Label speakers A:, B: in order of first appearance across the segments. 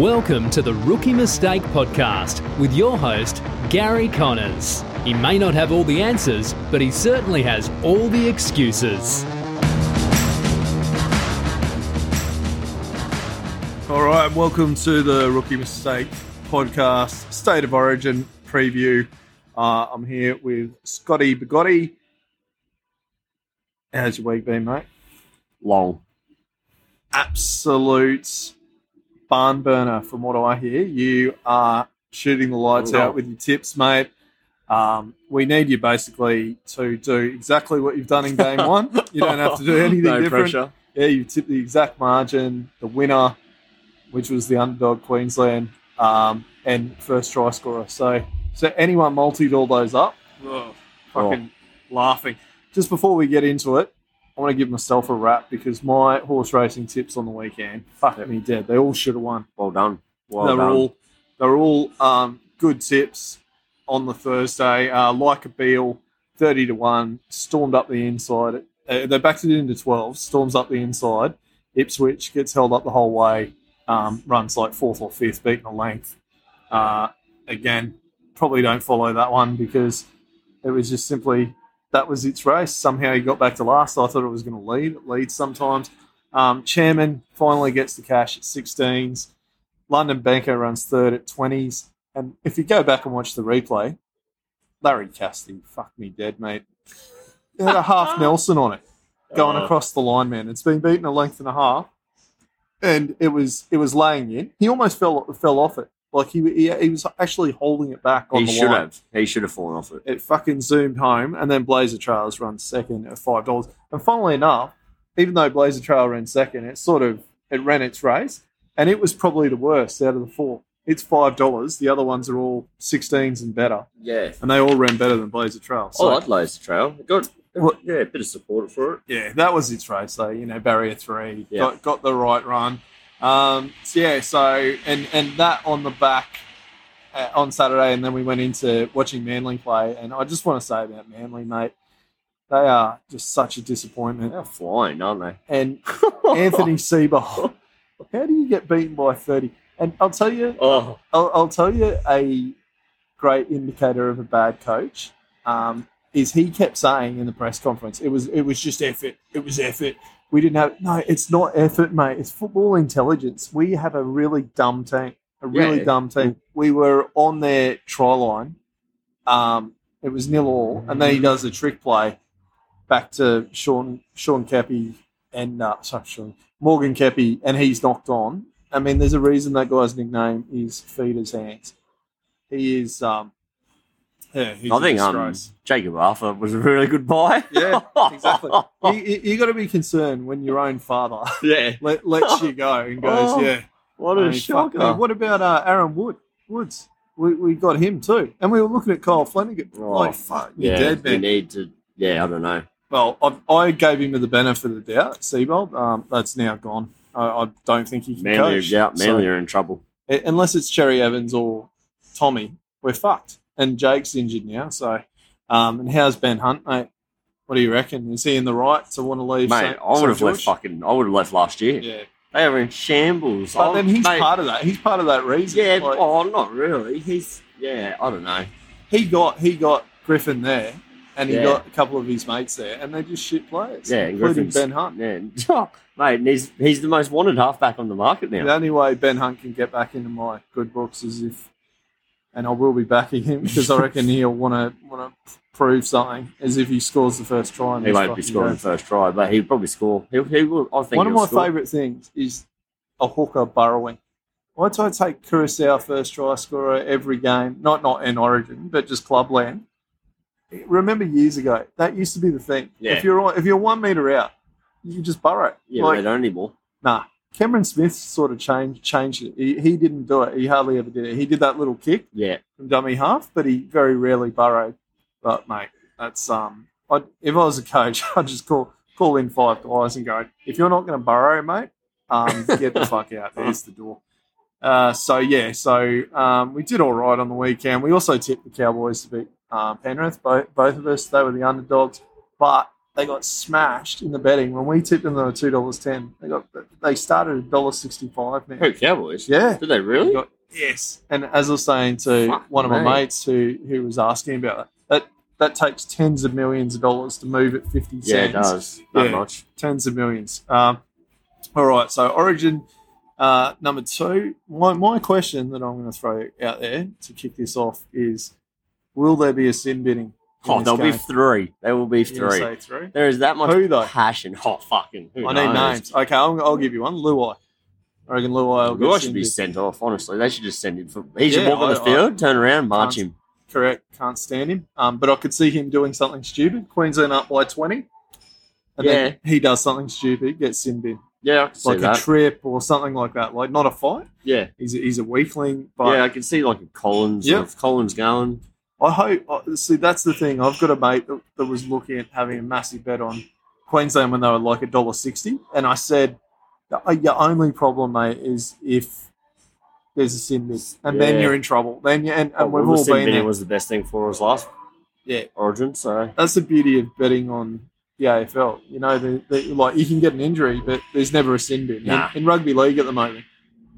A: Welcome to the Rookie Mistake Podcast with your host, Gary Connors. He may not have all the answers, but he certainly has all the excuses.
B: All right, welcome to the Rookie Mistake Podcast State of Origin preview. Uh, I'm here with Scotty Be Gotti. How's your week been, mate?
C: Long.
B: Absolute barn burner, from what I hear. You are shooting the lights out with your tips, mate. Um, we need you basically to do exactly what you've done in game one. You don't have to do anything
C: no
B: different.
C: pressure.
B: Yeah, you tipped the exact margin, the winner, which was the underdog Queensland, um, and first try scorer. So, so anyone multied all those up, oh, fucking laughing. Just before we get into it, I want to give myself a rap because my horse racing tips on the weekend, fuck me dead. They all should have won.
C: Well done. Well
B: they're
C: done.
B: all they were all um, good tips on the Thursday. Uh, like a Beal, thirty to one, stormed up the inside. Uh, they backed it into twelve, storms up the inside. Ipswich gets held up the whole way, um, runs like fourth or fifth, beating a length. Uh, again, probably don't follow that one because it was just simply that was its race. Somehow he got back to last. I thought it was going to lead. It leads sometimes. Um, Chairman finally gets the cash at 16s. London Banker runs third at 20s. And if you go back and watch the replay, Larry Cassidy, fuck me dead, mate. He had a half Nelson on it going
C: Oh.
B: across the line, man. It's been beaten a length and a half. And it was it was laying in. He almost fell fell off it. Like he he, he was actually holding it back on
C: He
B: the
C: should
B: line
C: have. He should have fallen off it.
B: it fucking zoomed home, and then Blazer Trails runs second at five dollars. And funnily enough, even though Blazer Trail ran second, it sort of it ran its race, and it was probably the worst out of the four. It's five dollars. The other ones are all sixteens and better,
C: Yeah.
B: and they all ran better than Blazer Trail. So
C: I like Laser Trail. Got
B: What-
C: yeah, a bit of support for it.
B: yeah, that was its race though. You know, barrier three
C: Yeah.
B: got got the right run. Um, so yeah, so and and that on the back uh, on Saturday, and then we went into watching Manly play. And I just want to say about Manly, mate, they are just such a disappointment.
C: They're flying, aren't they?
B: And Anthony Seibold, how do you get beaten by thirty? And I'll tell you,
C: Oh,
B: I'll, I'll tell you a great indicator of a bad coach um, is he kept saying in the press conference it was it was just effort it was effort we didn't have no it's not effort mate. It's football intelligence. We have a really dumb team a really
C: Yeah.
B: dumb team. We were on their try line. Um, it was nil all. And then he does a trick play back to Sean Sean Keppie and uh, sorry Sean Morgan Keppie and he's knocked on. I mean, there's a reason that guy's nickname is Feeder's Hands. He is, um, yeah, he's
C: I um. Jacob Arthur was a really good buy.
B: Yeah, exactly. you you, you got to be concerned when your own father
C: yeah.
B: let, lets you go and goes,
C: Oh,
B: yeah.
C: What
B: I
C: a
B: mean,
C: shocker.
B: What about uh, Aaron Wood? Woods. We, we got him too. And we were looking at Kyle Flanagan.
C: Oh,
B: like, fuck, you
C: yeah,
B: dead,
C: we
B: man.
C: need to. Yeah, I don't know.
B: Well, I, I gave him the benefit of the doubt, Seibold. Um, that's now gone. I, I don't think he can
C: Manly,
B: coach.
C: yeah,
B: So-
C: Manly are in trouble.
B: Uh, unless it's Cherry Evans or Tommy, we're fucked. And Jake's injured now. So, um, and how's Ben Hunt, mate? What do you reckon? Is he in the right to want to leave?
C: Mate,
B: St.
C: I would
B: St.
C: have left fucking. I would have left last year.
B: Yeah,
C: They are in shambles.
B: but
C: Oh,
B: then he's
C: mate,
B: part of that. He's part of that reason.
C: Yeah,
B: Like,
C: oh, not really. He's yeah, I don't know.
B: he got he got Griffin there, and he
C: Yeah.
B: got a couple of his mates there, and they're just shit players.
C: Yeah,
B: including
C: Griffin's-
B: Ben Hunt.
C: Yeah, mate, and he's he's the most wanted halfback on the market now.
B: The only way Ben Hunt can get back into my good books is if, and I will be backing him because I reckon he'll want to want to prove something, As if he scores the first try.
C: he won't be scoring
B: game.
C: the first try, but he'll probably score. He'll, he will. I think
B: One of my
C: score.
B: favourite things is a hooker burrowing. Why do I take Koroisau first try scorer every game? Not not in Origin, but just clubland. Remember years ago, that used to be the thing.
C: Yeah.
B: If you're if you're one meter out, you just burrow.
C: Yeah,
B: like,
C: they don't anymore.
B: Nah. Cameron Smith sort of changed changed it. He, he didn't do it. He hardly ever did it. He did that little kick
C: Yeah,
B: from dummy half, but he very rarely burrowed. But mate, that's um. I'd, if I was a coach, I'd just call call in five guys and go, if you're not going to burrow, mate, um, get the fuck out. There's the door. Uh, so yeah, so um, we did all right on the weekend. We also tipped the Cowboys to beat uh, Penrith. Both both of us, they were the underdogs, but they got smashed in the betting when we tipped them. They were two dollars ten. They got they started at dollar sixty five now.
C: Who Cowboys?
B: Yeah,
C: Did they really?
B: They got- yes. And as I was saying to
C: Fuck
B: one of my
C: me.
B: mates who who was asking about that, that that takes tens of millions of dollars to move at fifty cents.
C: yeah, it does. Not
B: Yeah.
C: much.
B: tens of millions. Um, all right, so Origin uh, number two. My, my question that I'm going to throw out there to kick this off is: Will there be a sin binning?
C: Oh, there'll be three. There will be three.
B: say three.
C: There is that much
B: Who, though?
C: passion. Oh, fucking.
B: I need
C: knows?
B: names. Okay, I'll, I'll give you one. Luai. I reckon Luai
C: Luai should be sent off, honestly. They should just send him for. He should
B: Yeah,
C: walk on the
B: I- I-
C: field, turn around, march him.
B: Correct. Can't stand him. Um, but I could see him doing something stupid. Queensland up by twenty. And then he does something stupid, gets sin bin.
C: Yeah, I can see
B: Like a
C: that.
B: trip or something like that. Like not a fight.
C: yeah.
B: He's a, he's a weakling, but
C: yeah, I can see like a Collins.
B: Yeah,
C: If Collins going.
B: I hope. uh, See, that's the thing. I've got a mate that, that was looking at having a massive bet on Queensland when they were like a dollar sixty, and I said, "Uh, "Your only problem, mate, is if there's a sin miss, and then you're in trouble. Then you, and,
C: Oh,
B: and we've all been there.
C: was the best thing for us last
B: Yeah,
C: Origin, so
B: that's the beauty of betting on the AFL. You know, the, the, like you can get an injury, but there's never a sin bin. In- In, rugby league at the moment,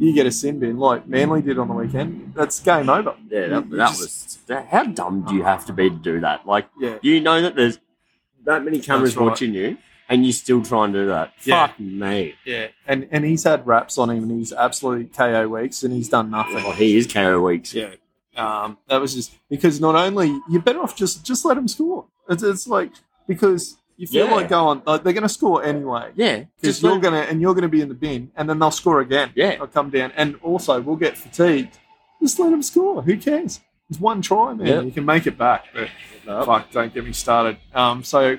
B: you get a sin bin like Manly did on the weekend. That's game over.
C: yeah, that,
B: You
C: that
B: just-
C: was. that- How dumb do you have to be to do that? Like,
B: Yeah,
C: you know that there's that many cameras
B: right.
C: watching you, and you still try and do that.
B: Yeah.
C: Fuck me.
B: yeah. And and he's had raps on him, and he's absolutely KO weeks, and he's done nothing.
C: Oh, he is KO weeks.
B: Yeah. Um, that was just because not only you're better off just just let him score. It's, it's like because you feel
C: Yeah.
B: like going like they're going to score anyway
C: Yeah,
B: because you're going to and you're going to be in the bin and then they'll score again.
C: Yeah.
B: they'll come down and also we'll get fatigued. Just let them score. Who cares? It's one try, man.
C: Yeah.
B: You can make it back. But
C: No.
B: fuck, don't get me started. Um, so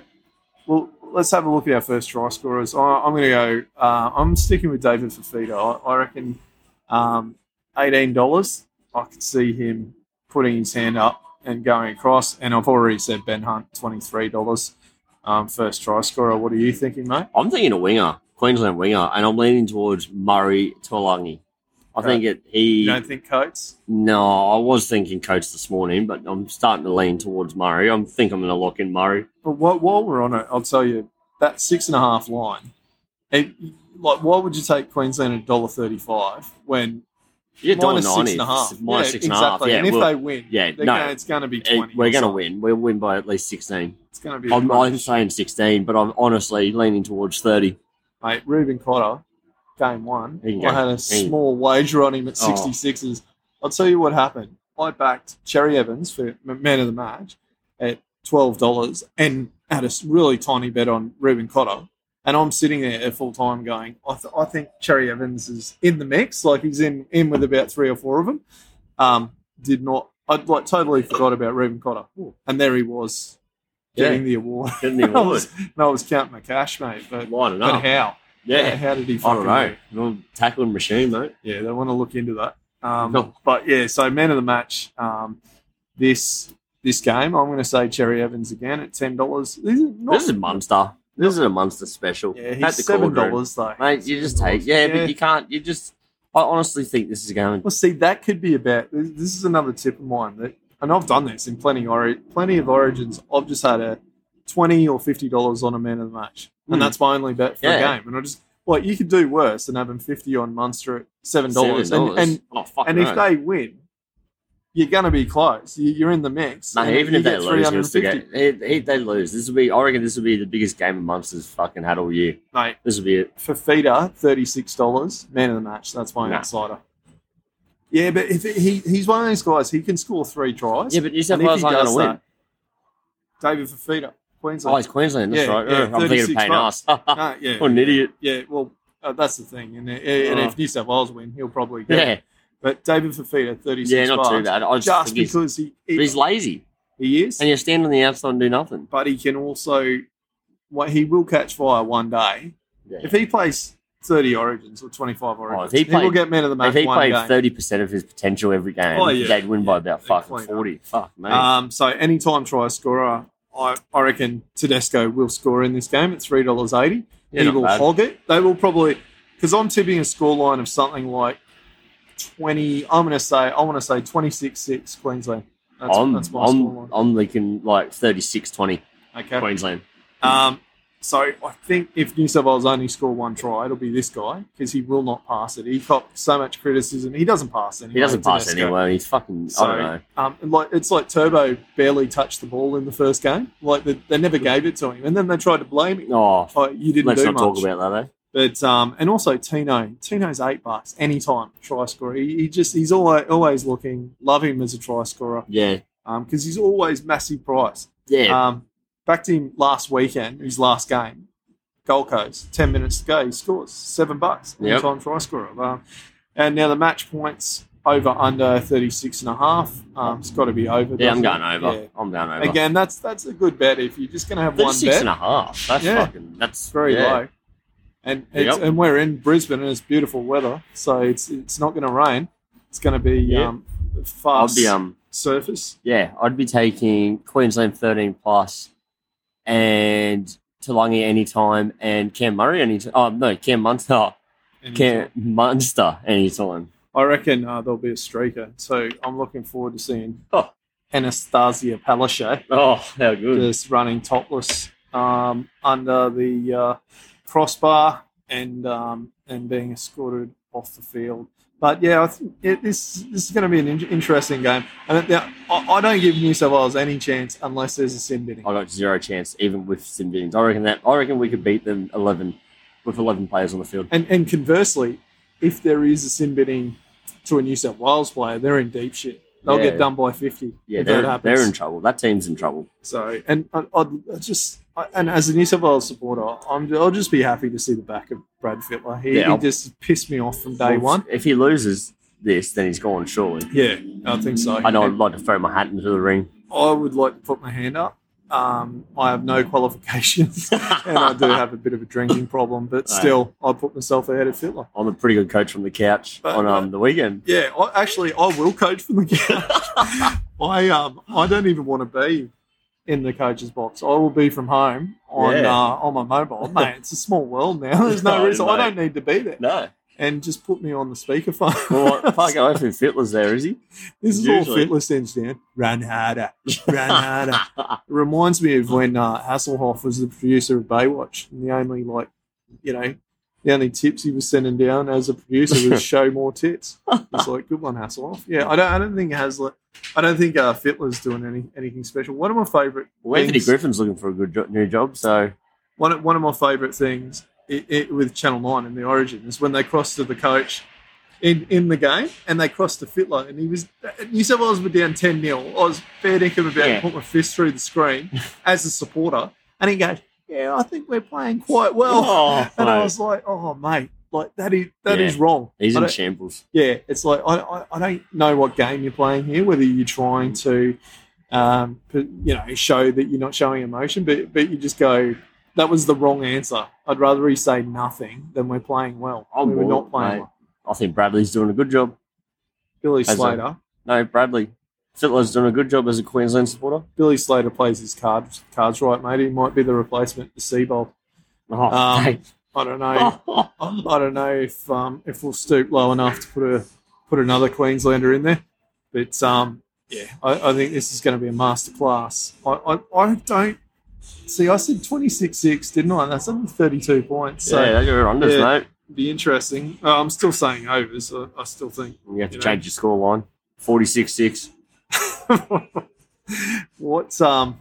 B: well, let's have a look at our first try scorers. I, I'm going to go. Uh, I'm sticking with David Fifita. I, I reckon um, eighteen dollars. I could see him putting his hand up and going across. And I've already said Ben Hunt twenty three dollars. Um, first try scorer. What are you thinking, mate?
C: I'm thinking a winger, Queensland winger, and I'm leaning towards Murray Taulagi. I
B: Okay.
C: think it. He
B: You don't think Coates?
C: no, I was thinking Coates this morning, but I'm starting to lean towards Murray. I think I'm going to lock in Murray.
B: But while, while we're on it, I'll tell you that six and a half line. It, like, why would you take Queensland at dollar thirty five when
C: Yeah, dollar
B: minus six and a half?
C: minus
B: Yeah,
C: six and a half.
B: exactly.
C: Yeah,
B: and if
C: we'll-
B: they win,
C: yeah, no.
B: gonna, it's going to be
C: eh,
B: twenty.
C: we're going to win. We'll win by at least sixteen.
B: It's going to be.
C: I'm, I'm saying sixteen, but I'm honestly leaning towards thirty.
B: mate, Reuben Cotter, game one. I had a small wager on him at
C: Oh.
B: 66s. I'll tell you what happened. I backed Cherry Evans for man of the match at $12 and had a really tiny bet on Reuben Cotter. And I'm sitting there at full time going, I, th- I think Cherry Evans is in the mix. Like he's in, in with about three or four of them. Um, did not, I like totally forgot about Reuben Cotter. And there he was getting the award.
C: Getting the
B: I was, no, I was counting my cash, mate. But,
C: lining
B: but
C: up.
B: how?
C: Yeah,
B: How did he
C: I don't know. Tackling machine, mate.
B: Yeah, they want to look into that. Um,
C: No.
B: But yeah, so man of the match um, this this game, I'm going to say Cherry Evans again at ten dollars. This is not.
C: This is a Munster. This is a monster special.
B: yeah,
C: At
B: he's
C: the
B: seven dollars though.
C: Mate, you just take. Yeah, but you can't. You just. I honestly think this is going.
B: Well, see, that could be about. This this is another tip of mine that, and I've done this in plenty ori- plenty of origins. I've just had a twenty or fifty dollars on a man of the match, and
C: Hmm.
B: that's my only bet for
C: Yeah.
B: a game. And I just like you could do worse than having fifty on Munster at seven dollars, and, and
C: oh,
B: and
C: no.
B: if they win, you're going to be close. You- You're in the mix.
C: Mate, even if they lose, he'll still get. He, he, they lose. This will be. I reckon this will be the biggest game of Munster's fucking had all year.
B: mate,
C: This will be it.
B: Fifita, thirty six dollars, man of the match. That's my
C: Nah.
B: outsider. Yeah, but if he he's one of those guys, he can score three tries.
C: Yeah, but New South Wales aren't going to win.
B: David Fifita, Queensland.
C: Oh,
B: Queensland.
C: it's Queensland. That's
B: Yeah,
C: right.
B: yeah,
C: I'm thinking of
B: 36
C: paying us.
B: Yeah,
C: what an idiot.
B: yeah. Well, uh, that's the thing, and, uh, and
C: Oh.
B: if New South Wales win, he'll probably get.
C: Yeah.
B: But David Fifita, thirty six.
C: yeah, not too bad. I just,
B: Just
C: think he's,
B: because he,
C: but he's
B: he,
C: lazy,
B: he is,
C: and you stand on the outside and do nothing.
B: but he can also, what he will catch fire one day.
C: Yeah.
B: If he plays thirty origins or twenty five origins,
C: Oh, he
B: he, will
C: played-
B: get man of the match
C: If he
B: one
C: played
B: game.
C: thirty percent of his potential every game,
B: Oh, yeah,
C: they'd win by about
B: they'd
C: fucking
B: clean up.
C: forty. Fuck mate.
B: Um, so anytime try scorer, I, I reckon Tedesco will score in this game at three dollars eighty.
C: Yeah,
B: he
C: not
B: will
C: bad.
B: hog it. They will probably because I'm tipping a scoreline of something like twenty. I'm going to say I want to say 26-6 Queensland. That's,
C: I'm,
B: that's my
C: I'm. I'm thinking like 36-20
B: Okay.
C: Queensland.
B: Um, So I think if New South Wales only score one try, it'll be this guy because he will not pass it. He copped so much criticism. He doesn't pass anyway.
C: He doesn't pass anywhere. He's fucking.
B: So,
C: I don't know.
B: Um, like it's like Turbo barely touched the ball in the first game. Like they, they never gave it to him, and then they tried to blame him.
C: Oh,
B: Oh, you didn't
C: let's
B: do
C: not
B: much.
C: talk about that. Eh?
B: But um, and also Tino. Tino's eight bucks anytime try scorer. He, he just he's always always looking. Love him as a try scorer
C: Yeah,
B: because he's always massive price.
C: yeah.
B: Um, back to him last weekend, his last game, Gold Coast, 10 minutes to go, he scores seven bucks,
C: Yep.
B: anytime try scorer. Um, and now the match points over under 36 and a half. Um, it's got to be over.
C: yeah, I'm going
B: it?
C: over.
B: Yeah.
C: I'm going over.
B: Again, that's that's a good bet if you're just going to have one bet.
C: and a half. That's
B: Yeah.
C: fucking. That's
B: very
C: yeah.
B: low. And it's,
C: Yep.
B: and we're in Brisbane and it's beautiful weather, so it's it's not going to rain. It's going to be
C: Yeah.
B: um, fast
C: be um.
B: surface.
C: Yeah, I'd be taking Queensland 13 plus and Taulagi anytime and Cam Murray anytime. Oh no, Cam Munster.
B: And
C: Cam Munster anytime.
B: I reckon uh, there'll be a streaker. So I'm looking forward to seeing
C: Oh.
B: Annastacia Palaszczuk
C: Oh, how good.
B: just running topless um, under the uh, crossbar and um, and being escorted off the field. But yeah, I think it, this this is going to be an in- interesting game. And now, I, I don't give New South Wales any chance unless there's a sin binning.
C: I got zero chance, even with sin binnings. I reckon that. I reckon we could beat them 11 with 11 players on the field.
B: And and conversely, if there is a sin binning to a New South Wales player, they're in deep shit. They'll
C: Yeah.
B: get done by fifty.
C: Yeah, they're,
B: happens.
C: they're in trouble. That team's in trouble.
B: So, and I, I'd just, I, and as a New South Wales supporter, I'm, I'll just be happy to see the back of Brad Fittler. He,
C: Yeah,
B: he
C: I'll-
B: just pissed me off from day one.
C: If he loses this, then he's gone, surely.
B: Yeah, I think so.
C: I know I'd like to throw my hat into the ring.
B: I would like to put my hand up. Um, I have no qualifications, and I do have a bit of a drinking problem, but
C: Right.
B: still, I put myself ahead of Fittler.
C: I'm a pretty good coach from the couch
B: But-
C: on um, the weekend.
B: Yeah, I, actually, I will coach from the couch. I um, I don't even want to be in the coach's box. I will be from home on
C: Yeah.
B: uh, on my mobile. Mate, it's a small world now. There's no
C: No,
B: reason. I don't need to be there.
C: No.
B: And just put me on the speakerphone.
C: Well, fuck, I think Fittler's there, is he?
B: this is
C: usually-
B: all Fittler sends down. Run harder, run harder. It reminds me of when uh, Hasselhoff was the producer of Baywatch, and the only like, you know, the only tips he was sending down as a producer was show more tits. It's like good one, Hasselhoff. Yeah, I don't, I don't think Hasler, I don't think uh, Fittler's doing any anything special. One of my favourite,
C: Well, Anthony
B: things-
C: Griffin's looking for a good jo- new job, so
B: one of, one of my favourite things i i with Channel Nine in the Origin is when they crossed to the coach. In, in the game, and they crossed to Fittler and he was New South Wales were down ten 0 I was fair dinkum about
C: Yeah.
B: to put my fist through the screen as a supporter, and he goes, "Yeah, I think we're playing quite well."
C: Oh,
B: and I was like, "Oh, mate, like that is that is
C: Yeah.
B: wrong."
C: he's in shambles.
B: yeah, it's like I, I, I don't know what game you're playing here. Whether you're trying to, um, you know, show that you're not showing emotion, but but you just go, that was the wrong answer. I'd rather he say nothing than we're playing well. We were not playing well. a
C: think Bradley's doing a good job.
B: Billy
C: As a-
B: Slater.
C: No, Bradley. Fittler's doing a good job as a Queensland supporter.
B: Billy Slater plays his cards cards right, mate. He might be the replacement to Seibold.
C: Oh,
B: Um. I don't know. I don't know if um, if we'll stoop low enough to put a put another Queenslander in there, but um, yeah, I, I think this is going to be a masterclass. I, I, I don't see. I said twenty six six, didn't I? That's only thirty two points. So
C: yeah, you're unders,
B: yeah.
C: mate.
B: be interesting. Uh, I'm still saying overs. I, I still think.
C: You have to
B: You know.
C: change your score line. 46 6.
B: What's um,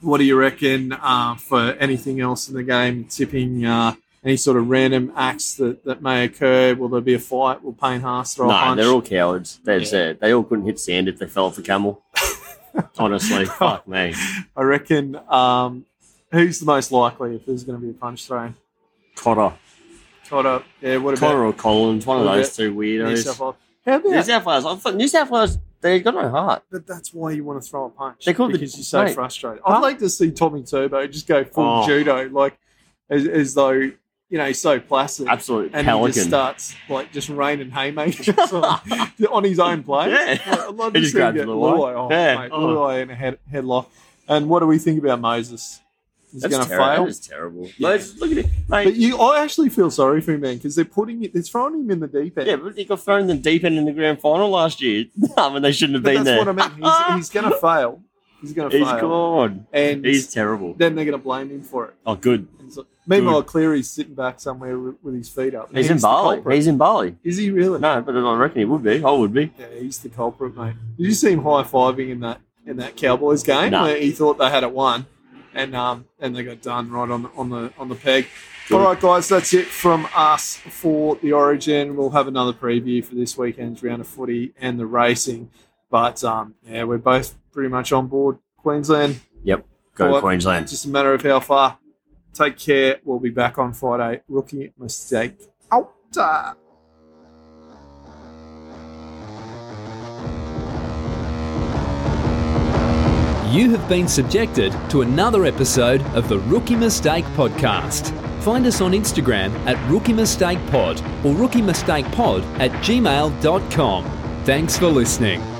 B: what do you reckon uh, for anything else in the game? Tipping uh, any sort of random acts that, that may occur? Will there be a fight? Will Payne Haas throw a
C: No,
B: punch?
C: they're all cowards. They're
B: Yeah.
C: They all couldn't hit sand if they fell off a camel. Honestly, fuck me.
B: I reckon. Um, who's the most likely if there's going to be a punch thrown?
C: Cotter.
B: Cotter. Yeah. What about
C: Cotter or Collins, one of those two
B: New
C: weirdos.
B: South Wales? How about?
C: New South Wales. New South Wales, they got no heart.
B: but that's why you want to throw a punch.
C: They call the-
B: because you're so
C: mate.
B: frustrated. I'd like to see Tommy Turbo just go full
C: Oh.
B: judo, like as, as though you know he's so placid.
C: Absolute
B: and he just
C: pelican.
B: starts like just raining haymakers on, on his own play.
C: Yeah.
B: I'd love
C: He
B: to
C: just
B: see him
C: grabs
B: get
C: Luai.
B: Luai. Oh,
C: Yeah.
B: mate,
C: Oh.
B: Luai in a head, headlock. And what do we think about Moses? Is he
C: That's
B: going to
C: terri-
B: fail?
C: That is terrible.
B: Yeah.
C: Mate, look at it,
B: But
C: mate.
B: you, I actually feel sorry for him, man, because they're putting it, they're throwing him in the deep end.
C: Yeah, but he got thrown in the deep end in the grand final last year when they shouldn't have
B: but
C: been
B: that's
C: there.
B: That's what I mean. He's, he's going to fail. He's going to
C: He's
B: fail.
C: gone.
B: And
C: He's terrible.
B: then they're going to blame him for it.
C: Oh, good.
B: So, meanwhile, Cleary's sitting back somewhere with, with his feet up.
C: He's in Bali. He's in Bali.
B: Is he really?
C: No, but I reckon he would be. I would be.
B: Yeah, he's the culprit, mate. Did you see him high fiving in that in that Cowboys game
C: No.
B: where he thought they had it won, and um and they got done right on the on the on the peg.
C: Good.
B: All right, guys, that's it from us for the Origin. We'll have another preview for this weekend's round of footy and the racing. But um, yeah, we're both pretty much on board Queensland.
C: Yep, go
B: Alright.
C: Queensland.
B: It's just a matter of how far. Take care. We'll be back on Friday. Rookie mistake. Out.
A: You have been subjected to another episode of the Rookie Mistake Podcast. Find us on Instagram at Rookie Mistake Pod or Rookie Mistake Pod at gmail.com. Thanks for listening.